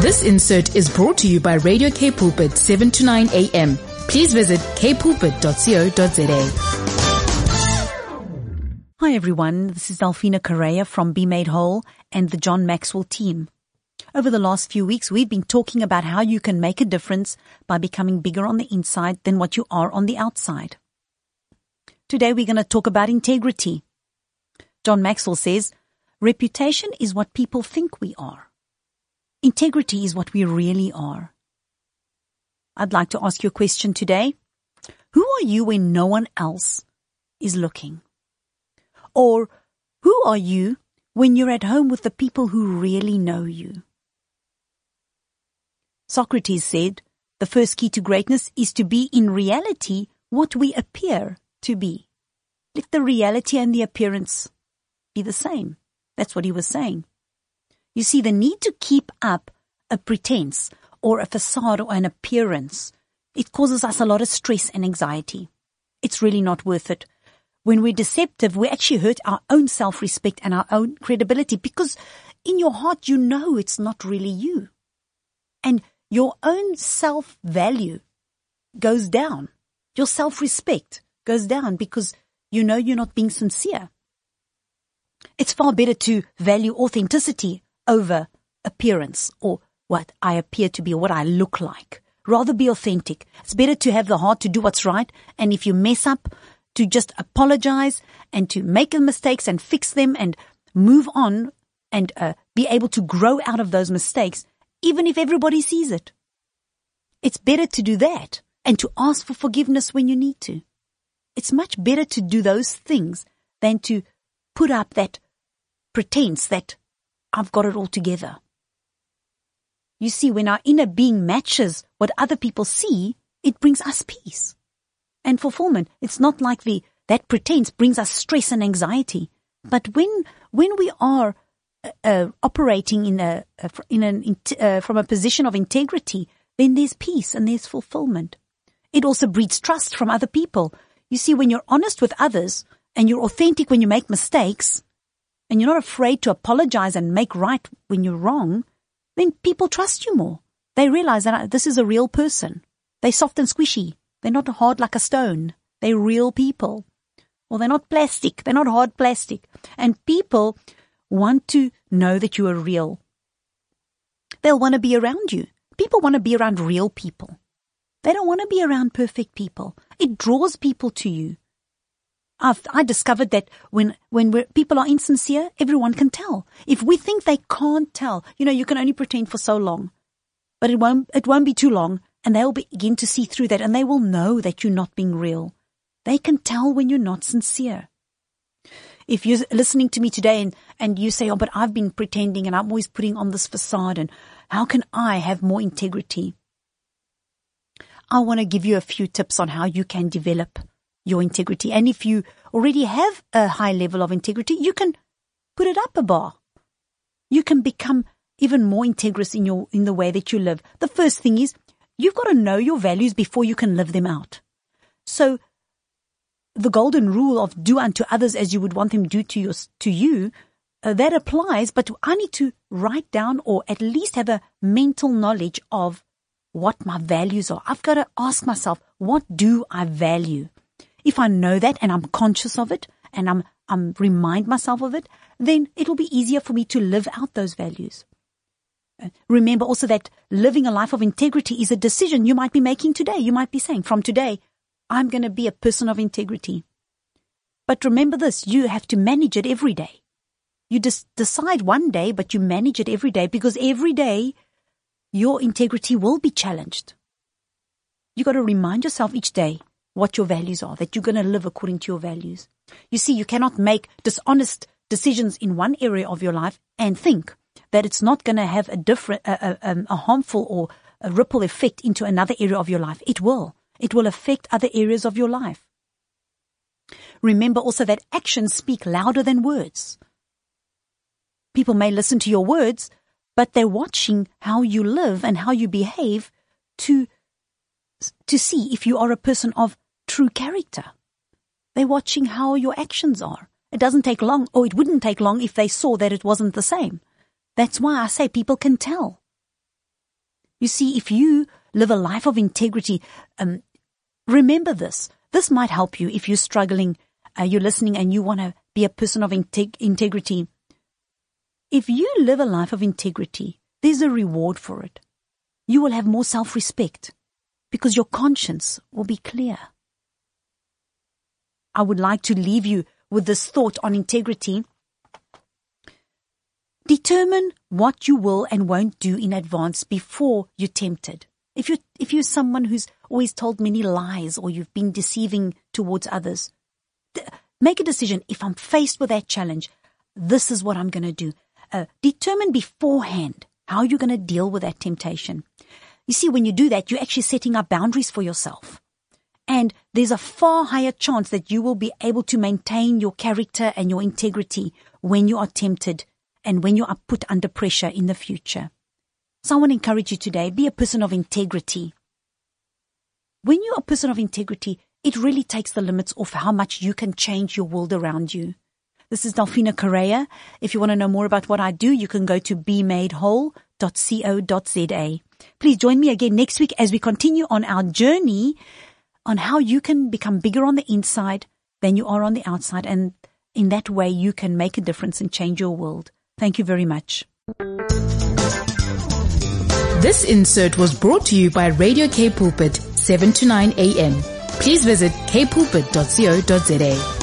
This insert is brought to you by Radio K Pulpit 7 to 9 a.m. Please visit kpulpit.co.za. Hi everyone, this is Delphina Correa from Be Made Whole and the John Maxwell team. Over the last few weeks, we've been talking about how you can make a difference by becoming bigger on the inside than what you are on the outside. Today we're going to talk about integrity. John Maxwell says, reputation is what people think we are. Integrity is what we really are. I'd like to ask you a question today. Who are you when no one else is looking? Or who are you when you're at home with the people who really know you? Socrates said, the first key to greatness is to be in reality what we appear to be. Let the reality and the appearance be the same. That's what he was saying. You see, the need to keep up a pretense or a facade or an appearance, it causes us a lot of stress and anxiety. It's really not worth it. When we're deceptive, we actually hurt our own self-respect and our own credibility because in your heart, you know it's not really you. And your own self-value goes down. Your self-respect goes down because you know you're not being sincere. It's far better to value authenticity over appearance or what I appear to be or what I look like. Rather be authentic. It's better to have the heart to do what's right. And if you mess up, to just apologize and to make the mistakes and fix them and move on and uh, be able to grow out of those mistakes, even if everybody sees it. It's better to do that and to ask for forgiveness when you need to. It's much better to do those things than to put up that pretense that I've got it all together. You see, when our inner being matches what other people see, it brings us peace and fulfillment. It's not like the, that pretense brings us stress and anxiety. But when, when we are uh, uh operating in a, in an, uh, from a position of integrity, then there's peace and there's fulfillment. It also breeds trust from other people. You see, when you're honest with others and you're authentic when you make mistakes and you're not afraid to apologize and make right when you're wrong, then people trust you more. They realize that uh, this is a real person. They're soft and squishy. They're not hard like a stone. They're real people. Well, they're not plastic. They're not hard plastic. And people want to know that you are real. They'll want to be around you. People want to be around real people. They don't want to be around perfect people. It draws people to you. I've, I discovered that when, when people are insincere, everyone can tell. If we think they can't tell, you know, you can only pretend for so long, but it won't, it won't be too long and they'll begin to see through that and they will know that you're not being real. They can tell when you're not sincere. If you're listening to me today and, and you say, oh, but I've been pretending and I'm always putting on this facade and how can I have more integrity? I want to give you a few tips on how you can develop your integrity. And if you already have a high level of integrity, you can put it up a bar. You can become even more integrous in your, in the way that you live. The first thing is you've got to know your values before you can live them out. So the golden rule of do unto others as you would want them do to, your, to you, uh, that applies, but I need to write down or at least have a mental knowledge of what my values are. I've got to ask myself, what do I value? If I know that and I'm conscious of it and I'm, I'm remind myself of it, then it'll be easier for me to live out those values. Uh, remember also that living a life of integrity is a decision you might be making today. You might be saying, from today, I'm going to be a person of integrity. But remember this, you have to manage it every day. You just decide one day, but you manage it every day because every day your integrity will be challenged. You got to remind yourself each day, what your values are, that you're going to live according to your values. You see, you cannot make dishonest decisions in one area of your life and think that it's not going to have a different, a, a, um, a harmful or a ripple effect into another area of your life. It will. It will affect other areas of your life. Remember also that actions speak louder than words. People may listen to your words, but they're watching how you live and how you behave to, to see if you are a person of true character. They're watching how your actions are. It doesn't take long, or it wouldn't take long if they saw that it wasn't the same. That's why I say people can tell. You see, if you live a life of integrity, um, remember this. This might help you if you're struggling, uh, you're listening and you want to be a person of integ- integrity. If you live a life of integrity, there's a reward for it. You will have more self-respect because your conscience will be clear. I would like to leave you with this thought on integrity. Determine what you will and won't do in advance before you're tempted. If you're, if you're someone who's always told many lies or you've been deceiving towards others, th- make a decision. If I'm faced with that challenge, this is what I'm going to do. Uh, determine beforehand how you're going to deal with that temptation. You see, when you do that, you're actually setting up boundaries for yourself. And there's a far higher chance that you will be able to maintain your character and your integrity when you are tempted and when you are put under pressure in the future. So I want to encourage you today, be a person of integrity. When you're a person of integrity, it really takes the limits off how much you can change your world around you. This is Delphina Correa. If you want to know more about what I do, you can go to bemadewhole.co.za. Please join me again next week as we continue on our journey on how you can become bigger on the inside than you are on the outside. And in that way, you can make a difference and change your world. Thank you very much. This insert was brought to you by Radio K Pulpit, 7 to 9 a.m. Please visit kpulpit.co.za.